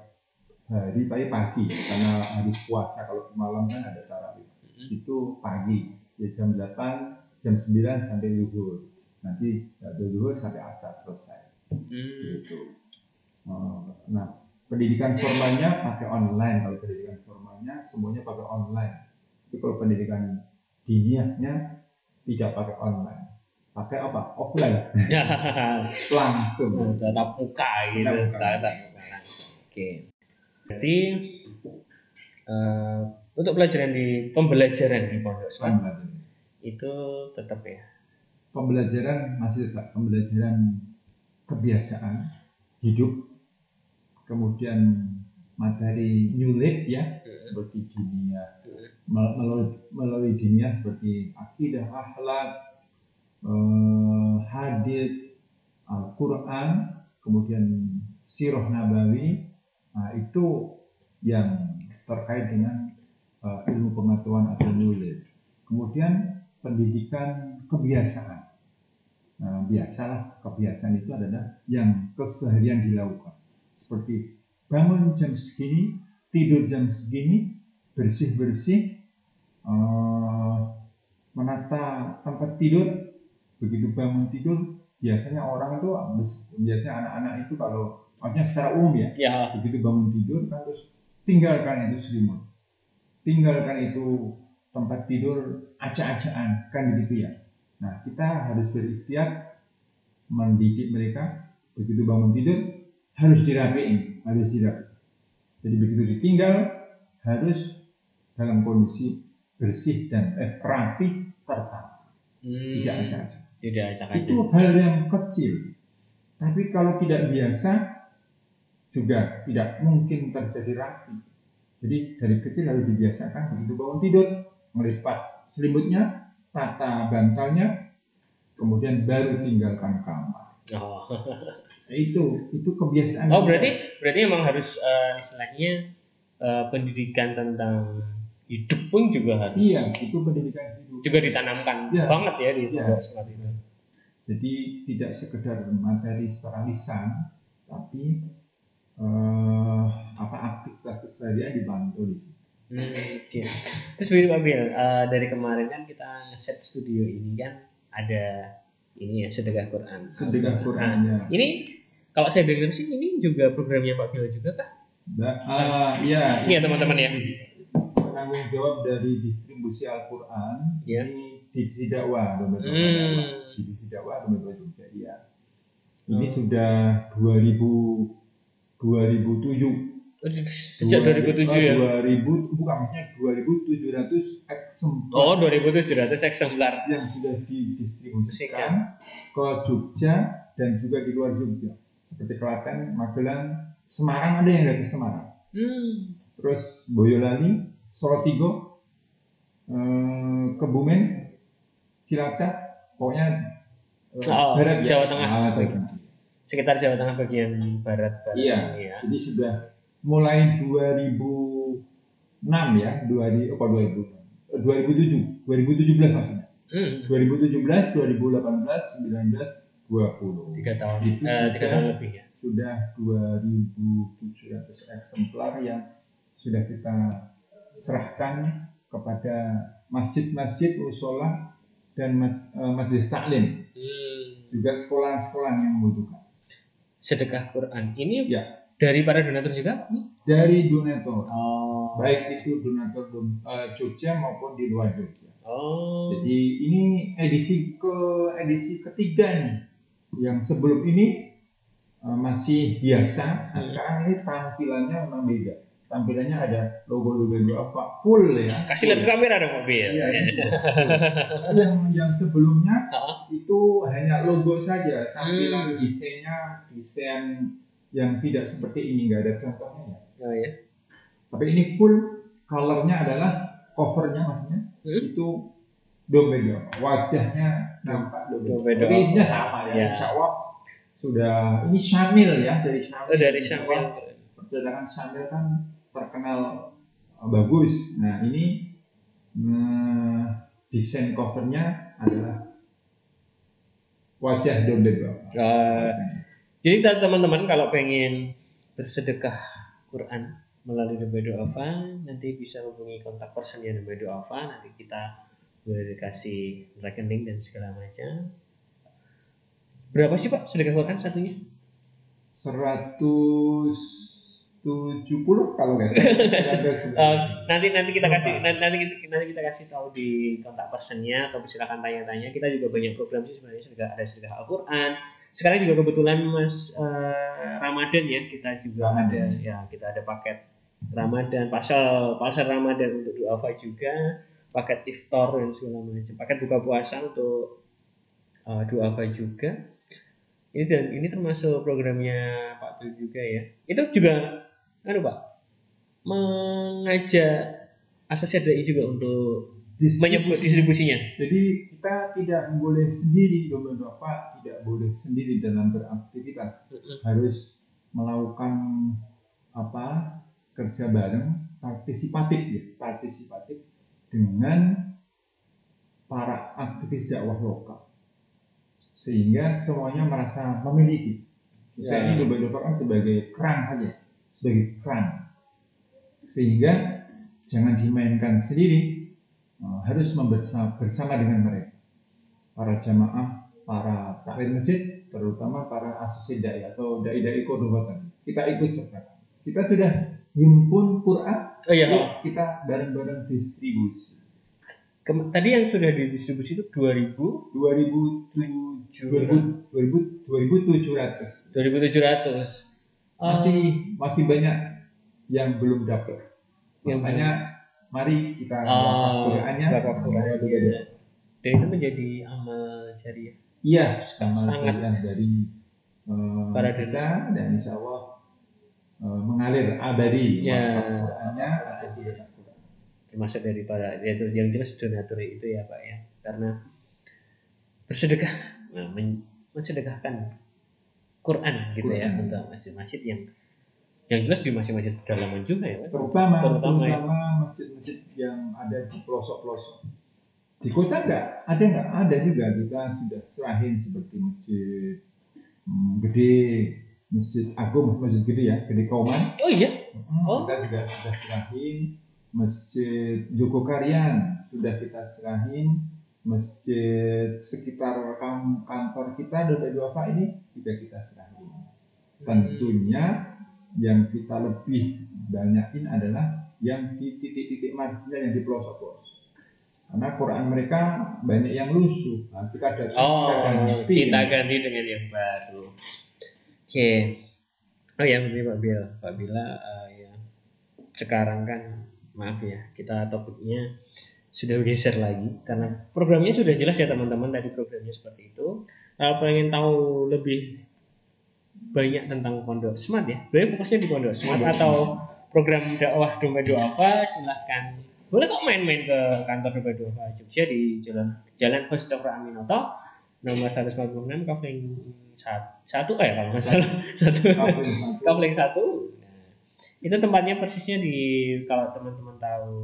hari tapi pagi karena hari puasa kalau malam kan ada tarawih Mm-mm. itu pagi ya jam 8 jam 9 sampai zuhur nanti dari zuhur sampai asar selesai Hmm. gitu. Eh, Nah, pendidikan formalnya pakai online. Kalau pendidikan formalnya semuanya pakai online. Tapi kalau pendidikan diniyahnya tidak pakai online. Pakai apa? Offline. Langsung. tatap muka gitu, Tatap muka. Oke. Berarti eh, untuk pelajaran di pembelajaran di pondok Pembelajaran. itu tetap ya. Pembelajaran masih tetap pembelajaran kebiasaan hidup. Kemudian materi knowledge ya, seperti dunia Mel- melalui, melalui dunia seperti akidah, akhlak, eh, hadis, Al-Quran, kemudian sirah nabawi, nah, itu yang terkait dengan eh, ilmu pengetahuan atau knowledge. Kemudian pendidikan kebiasaan. Nah, biasalah kebiasaan itu adalah yang keseharian dilakukan. Seperti bangun jam segini, tidur jam segini, bersih-bersih, eh, menata tempat tidur, begitu bangun tidur, biasanya orang itu, biasanya anak-anak itu kalau, maksudnya secara umum ya, Ya, begitu bangun tidur kan terus tinggalkan itu selimut tinggalkan itu tempat tidur acak-acakan kan begitu ya. Nah kita harus berikhtiar mendidik mereka. Begitu bangun tidur harus dirapiin harus dirapi jadi begitu ditinggal harus dalam kondisi bersih dan eh, rapi tertata. Hmm, tidak acak-acak. Tidak itu hal yang kecil. Tapi kalau tidak biasa juga tidak mungkin terjadi rapi jadi dari kecil harus dibiasakan begitu bangun tidur melipat selimutnya tata bantalnya kemudian baru tinggalkan kamar Oh. Nah, itu itu kebiasaan oh, kita. berarti berarti emang harus eh, istilahnya eh, pendidikan tentang hidup pun juga harus iya itu pendidikan hidup juga ditanamkan Iya. banget ya di pondok smart itu. jadi tidak sekedar materi secara lisan tapi eh, apa aktivitas keseharian dibantu di. Hmm, Oke. Terus begini Pak Bil, eh, dari kemarin kan kita set studio ini kan ada ini ya sedekah Quran. sedekah Qurannya Ini kalau saya dengar sih ini juga programnya Pak Bil juga kah? Ba- ah, iya, Iya teman-teman ya. penanggung jawab dari distribusi Al-Quran Iya. di divisi dakwah Dompet Hmm. Divisi dakwah Dompet Jogja iya ini Oh. sudah 2000 2007 Sejak 2007 ya. 2000 bukan maksudnya 2700 exemplar Oh 2700 eksemplar. yang sudah didistribusikan ke Jogja dan juga di luar Jogja seperti Klaten, Magelang, Semarang ada yang dari Semarang Hmm. terus Boyolali, Solotigo, eh, Kebumen, Cilacap, pokoknya eh, Oh, barat ya. Jawa Tengah. Ah, Jawa Tengah. Sekitar Jawa Tengah bagian barat barat Iya. sini ya. Jadi sudah mulai 2000 ya, dua di apa 2000 eh, 2007, 2017 maksudnya. Hmm. 2017, 2018, 19, 20. Tiga tahun, Itu eh, tiga tahun lebih ya. Sudah 2700 eksemplar yang sudah kita serahkan kepada masjid-masjid, musola dan mas, eh, masjid taklim, Hmm. juga sekolah-sekolah yang membutuhkan. Sedekah Quran ini Ya. dari para donatur juga? Dari donatur, Oh. baik itu donatur eh, Jogja maupun di luar Jogja. Oh. Jadi ini edisi ke edisi ketiga nih. Yang sebelum ini eh, masih biasa. Nah, Hmm. sekarang ini tampilannya memang beda. Tampilannya ada logo-logo apa full ya. Kasih lihat kamera dong mobil. Iya, ini full. yang yang sebelumnya Ah. itu hanya logo saja. Tampilan Hmm. desainnya desain yang tidak seperti ini nggak ada contohnya ya. Oh ya. Tapi ini full colornya adalah covernya maksudnya Hmm. itu dompet apa? Wajahnya nampak dompet. Tapi isinya sama ya. Ya. Insya Allah sudah ini Syamil ya dari Syamil. Oh, dari Syamil. Percetakan Syamil kan terkenal uh, bagus. Nah ini eh, desain covernya adalah wajah dompet bapak. Eh, jadi teman-teman kalau pengen bersedekah Quran melalui Dompet Doafa nanti bisa hubungi kontak personnya Dompet Doafa nanti kita boleh dikasih rekening dan segala macam. Berapa sih Pak sedekah Quran satunya? 170 kalau nggak Eh, salah. nanti nanti kita kasih nanti nanti nanti kita kasih tahu di kontak personnya atau silakan tanya-tanya. Kita juga banyak program sih sebenarnya sedekah ada sedekah Al-Qur'an. Sekarang juga kebetulan Mas eh, Ramadan ya, kita juga Ramadan. ada ya, kita ada paket Ramadan, pasal pasal Ramadan untuk duafa juga, paket iftar dan segala macam, paket buka puasa untuk uh, duafa juga. Ini dan ini termasuk programnya Pak Tul juga ya. Itu juga kan Pak? Mengajak asosiasi DAI juga untuk menyebut distribusinya. Jadi kita tidak boleh sendiri Domain Dova tidak boleh sendiri dalam beraktivitas. Harus melakukan apa kerja bareng partisipatif ya partisipatif dengan para aktivis dakwah lokal. Sehingga semuanya merasa memiliki. Kita Ya. ini Domain kan sebagai keran saja sebagai keran sehingga jangan dimainkan sendiri Uh, harus bersama dengan mereka. Para jamaah para taklim masjid terutama para asosiasi dai atau dai-dai Cordoba tadi kita ikut serta. Kita sudah himpun Quran Oh iya. kita bareng-bareng distribusi. Tadi yang sudah didistribusi itu 2000 2007 2700 2700. Masih masih banyak yang belum dapat Yang makanya mari kita Oh, Qurannya iya. dan itu menjadi amal jariah. Iya, Sangat. sangat dari eh, Para kita dan insya Allah eh, mengalir abadi Ya. Qurannya termasuk dari para ya, itu yang jelas donatur itu ya pak ya karena bersedekah nah, men- mensedekahkan Quran gitu ya Quran. untuk masjid-masjid yang yang jelas di masjid-masjid pedalaman juga ya. Terutama Terutama terutama, ya. masjid-masjid yang ada di pelosok-pelosok. Di kota enggak? Ada enggak? Ada juga kita sudah serahin seperti masjid hmm, gede, masjid agung, masjid gede ya, gede Kauman. oh iya Hmm, Oh. Kita juga sudah serahin Masjid Jogokarian sudah kita serahin Masjid sekitar kam- kantor kita Dompet Duafa ini juga kita serahin Tentunya yang kita lebih banyakin adalah yang di titik-titik marginal yang di pelosok-pelosok. Karena Quran mereka banyak yang lusuh. Nah, kita ada oh ganti. kita ganti dengan yang baru. Oke. Oh ya begini Pak Bil Pak Bila eh, ya. Sekarang kan maaf ya kita topiknya sudah bergeser lagi. Karena programnya sudah jelas ya teman-teman tadi programnya seperti itu. Kalau pengen tahu lebih banyak tentang pondok smart ya boleh fokusnya di pondok smart atau program dakwah doa apa silahkan. Boleh kok main-main ke kantor dompet doa Jogja di jalan jalan Hos Cokro Aminoto nomor 146 Kavling satu, satu eh kalau nggak salah satu. Kapling satu. Nah, Itu tempatnya persisnya di kalau teman-teman tahu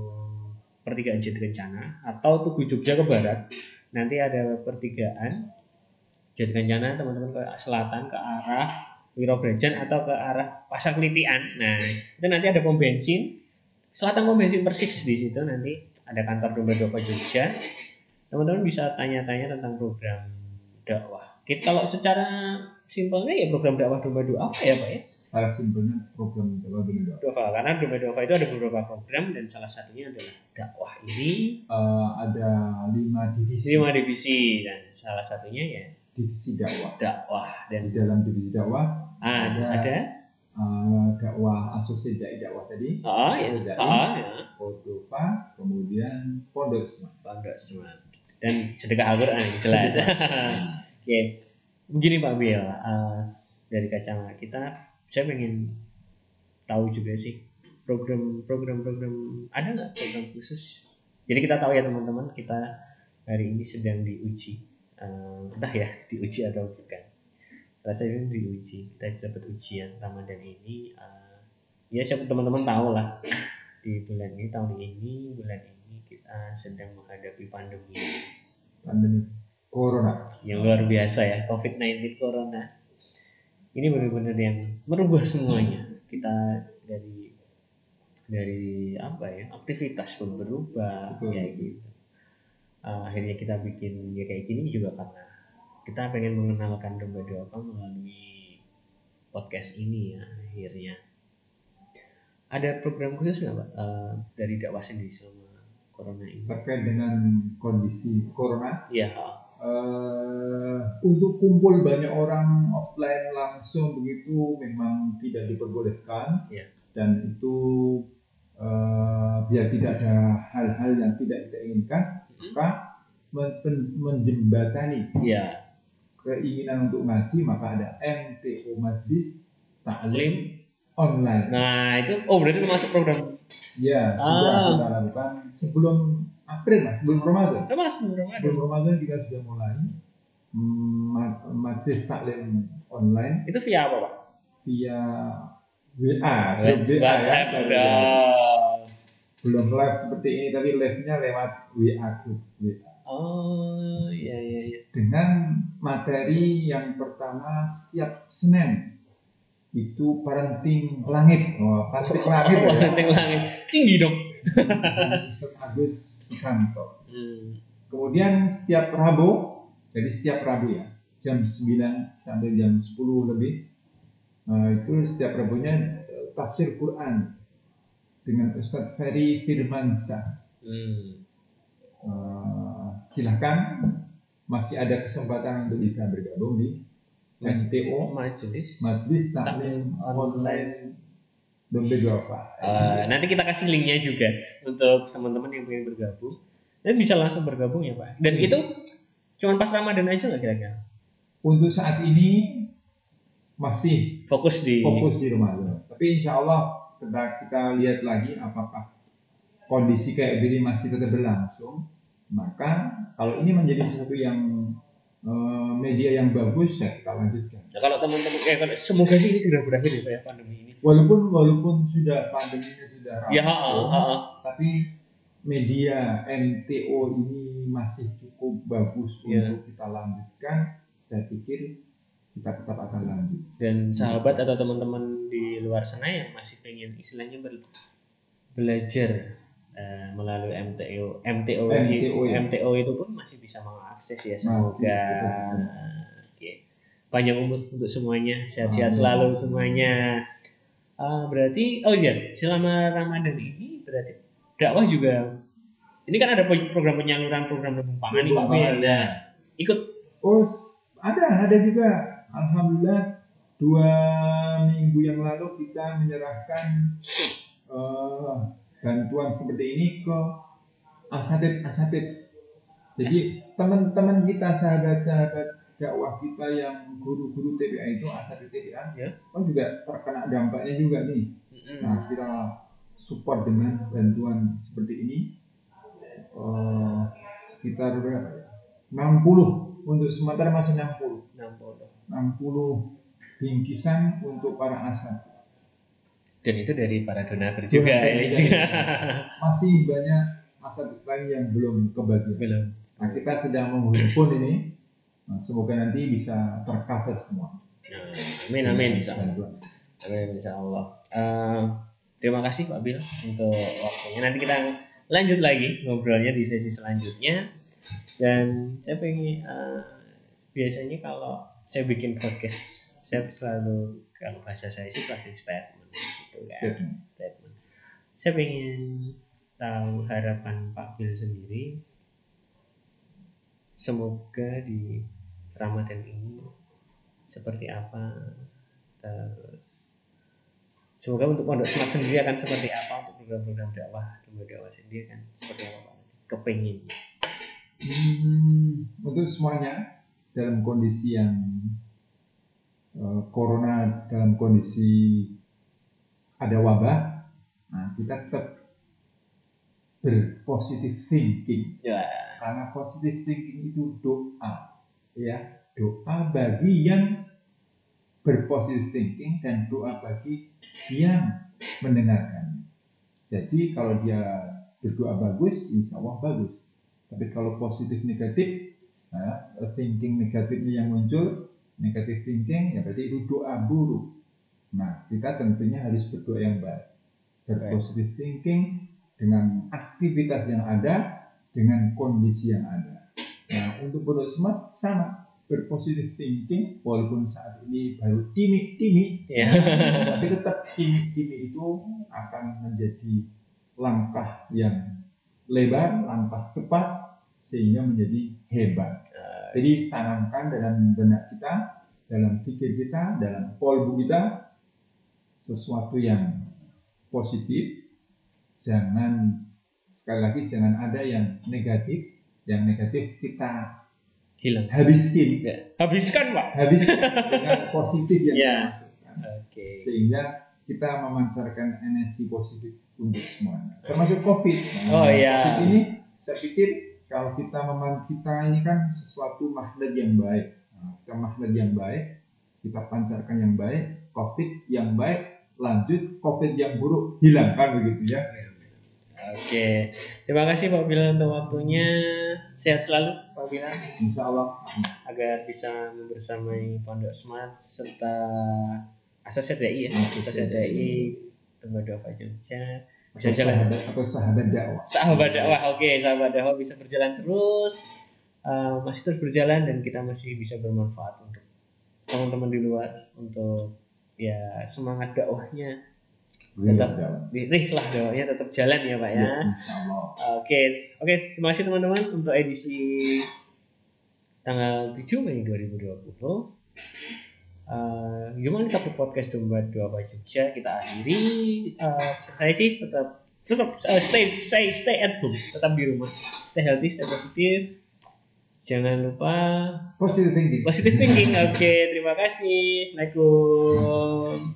pertigaan Jati Kencana atau Tugu Jogja ke barat, nanti ada pertigaan Jati Kencana teman-teman ke selatan ke arah Wirobrajan atau ke arah Pasar Kelitian. Nah, itu nanti ada pom bensin. Selatan pom bensin persis di situ nanti ada kantor Domba Dova Jogja. Teman-teman bisa tanya-tanya tentang program dakwah. Kita kalau secara simpelnya ya program dakwah Domba Dua apa ya Pak ya? Secara simpelnya program dakwah Domba Dua. Dova karena Domba Dova itu ada beberapa program dan salah satunya adalah dakwah ini. Uh, ada lima divisi. Lima divisi dan salah satunya ya divisi dakwah. dakwah dan Di dalam divisi dakwah ada ada? uh, dakwah asosiasi dai dakwah tadi, oh ya. Dai, oh ya. Kodova, kemudian Pondok Islam. pondok dan sedekah Al-Quran jelas oke. Begini Pak Bill uh, dari kacamata kita saya pengen tahu juga sih program program program ada nggak program khusus? Jadi kita tahu ya teman-teman kita hari ini sedang diuji uh, entah ya diuji atau bukan. Rasanya diuji kita dapat ujian Ramadan ini uh, ya siapa teman-teman tahu lah di bulan ini tahun ini bulan ini kita sedang menghadapi pandemi. Pandemi Corona. yang luar biasa ya COVID-19 Corona. Ini benar-benar yang merubah semuanya. Kita dari dari apa ya aktivitas pun berubah Betul. ya gitu. Uh, akhirnya kita bikin ya kayak gini juga karena kita pengen mengenalkan domba doa melalui podcast ini ya akhirnya. Ada program khusus nggak pak? Uh, dari dakwah sendiri selama corona ini? Terkait dengan kondisi Corona, ya eh, untuk kumpul banyak orang offline langsung begitu memang tidak diperbolehkan Iya. dan itu eh, biar tidak ada hal-hal yang tidak kita inginkan Mhm. maka men- men- menjembatani ya keinginan untuk ngaji maka ada MTO Majlis Taklim Online nah itu oh berarti termasuk program ya sudah Ah. kita lakukan sebelum April mas sebelum Ramadan? Itu mas Ramadan. Sebelum Ramadan kita sudah mulai ma- Majlis Taklim Online. Itu via apa pak? Via WA WA ya belum live seperti ini tapi live-nya lewat WA grup WA oh iya iya iya. Dengan materi yang pertama setiap Senin itu parenting langit. Oh, parenting langit oh, ya. Lantai langit. Tinggi dong Ustaz Agus Susanto hmm. kemudian setiap Rabu jadi setiap Rabu ya jam 9 sampai jam 10 lebih Nah, itu setiap Rabunya eh, tafsir Quran dengan Ustadz Ferry Firmansyah Hmm. Eh, silahkan masih ada kesempatan untuk bisa bergabung di MTO majelis Taklim Taklim Online. Dombe Dua Eh, nanti kita kasih linknya juga untuk teman-teman yang pengen bergabung dan bisa langsung bergabung ya pak dan itu cuman pas Ramadan aja nggak kira-kira Untuk saat ini masih fokus di fokus di Ramadan. Tapi insya Allah kita, kita lihat lagi apakah kondisi kayak gini masih tetap berlangsung. Maka kalau ini menjadi sesuatu yang eh, media yang bagus ya kita lanjutkan. Nah, kalau teman-teman eh semoga sih ini segera berakhir ya pak ya pandemi ini Walaupun walaupun sudah pandeminya sudah ya ha, rampung, ha, ha. tapi media MTO ini masih cukup bagus Ya. untuk kita lanjutkan. Saya pikir kita tetap akan lanjut. dan sahabat atau teman-teman di luar sana yang masih pengen istilahnya ber- belajar eh, melalui MTO MTO MTO, ya. MTO itu pun masih bisa mengakses ya Masih, semoga oke panjang umur untuk semuanya sehat-sehat selalu semuanya Ah, berarti oh iya selama Ramadan ini berarti dakwah juga ini kan ada program penyaluran program lumbung pangan nih Pak Bill. Nah, ikut Oh, ada, ada juga. Alhamdulillah dua minggu yang lalu kita menyerahkan eh, bantuan seperti ini ke asatid-asatid. Jadi teman-teman kita, sahabat-sahabat dakwah kita yang guru-guru TPA itu asatid TPA, Ya. kan juga terkena dampaknya juga nih. Mm-mm. Nah, kita support dengan bantuan seperti ini eh, sekitar berapa ya? 60 untuk Sumatera masih 60 60. 60 bingkisan untuk para asat Dan itu dari para donatur juga ya. Masih banyak masa depan yang belum kebagian. Belum. Nah, kita sedang menghimpun ini. Nah, semoga nanti bisa tercover semua. Amin amin insya Allah. Bantuan. Amin insya Allah. Eh, terima kasih Pak Bil untuk waktunya. Nanti kita lanjut lagi ngobrolnya di sesi selanjutnya. Dan saya pengen eh, biasanya kalau saya bikin podcast saya selalu kalau bahasa saya sih closing statement gitu kan Statement. statement. Saya pengen tahu harapan Pak Bil sendiri. Semoga di Ramadan ini seperti apa? Terus semoga untuk pondok smart sendiri akan seperti apa untuk program-program dakwah lembaga dakwah sendiri kan seperti apa Pak? Kepengin Hmm, untuk semuanya dalam kondisi yang eh, corona dalam kondisi ada wabah, nah kita tetap berpositif thinking. Ya. Karena positive thinking itu doa ya doa bagi yang berpositif thinking dan doa bagi yang mendengarkan. Jadi kalau dia berdoa bagus insya Allah bagus. Tapi kalau positif negatif nah, thinking negatifnya yang muncul negatif thinking ya berarti itu doa buruk. Nah kita tentunya harus berdoa yang baik. Berpositif thinking dengan aktivitas yang ada dengan kondisi yang ada. Nah, untuk Smart sama berpositif thinking walaupun saat ini baru timik-timik ya tapi tetap timik-timik itu akan menjadi langkah yang lebar, langkah cepat sehingga menjadi hebat. Jadi tanamkan dalam benak kita, dalam pikir kita, dalam kolbu kita sesuatu yang positif. Jangan sekali lagi jangan ada yang negatif. Yang negatif kita hilang habiskin, ya. habiskan Pak habiskan dengan positif yang Ya. kita masukkan. oke Sehingga kita memancarkan energi positif untuk semuanya. Termasuk COVID. Oh, iya. COVID ini saya pikir kalau kita memang kita ini kan sesuatu magnet yang baik. Nah, kita magnet yang baik, kita pancarkan yang baik, COVID yang baik, lanjut COVID yang buruk hilangkan begitu ya. Oke, terima kasih Pak Bilan untuk waktunya. Sehat selalu Pak Bilan Insya Allah. agar bisa membersamai Pondok Smart serta Asosiasi DAI ya, Asosiasi DAI Lembaga Dakwah Jogja. Bisa jalan sahabat, atau sahabat dakwah. sahabat dakwah, oke sahabat dakwah bisa berjalan terus, eh, masih terus berjalan dan kita masih bisa bermanfaat untuk teman-teman di luar untuk ya semangat dakwahnya tetap Iya, dakwah. rih lah dakwahnya tetap jalan ya Pak ya. Ya, Allah. Oke, oke, terima kasih teman-teman untuk edisi tanggal 7 Mei 2020. Uh, gimana kita podcast domba dua Jogja kita akhiri. Uh, saya sih tetap tetap uh, stay stay stay at home, tetap di rumah, stay healthy, stay positif. Jangan lupa Positive thinking. positive thinking. Oke, terima kasih. Assalamualaikum.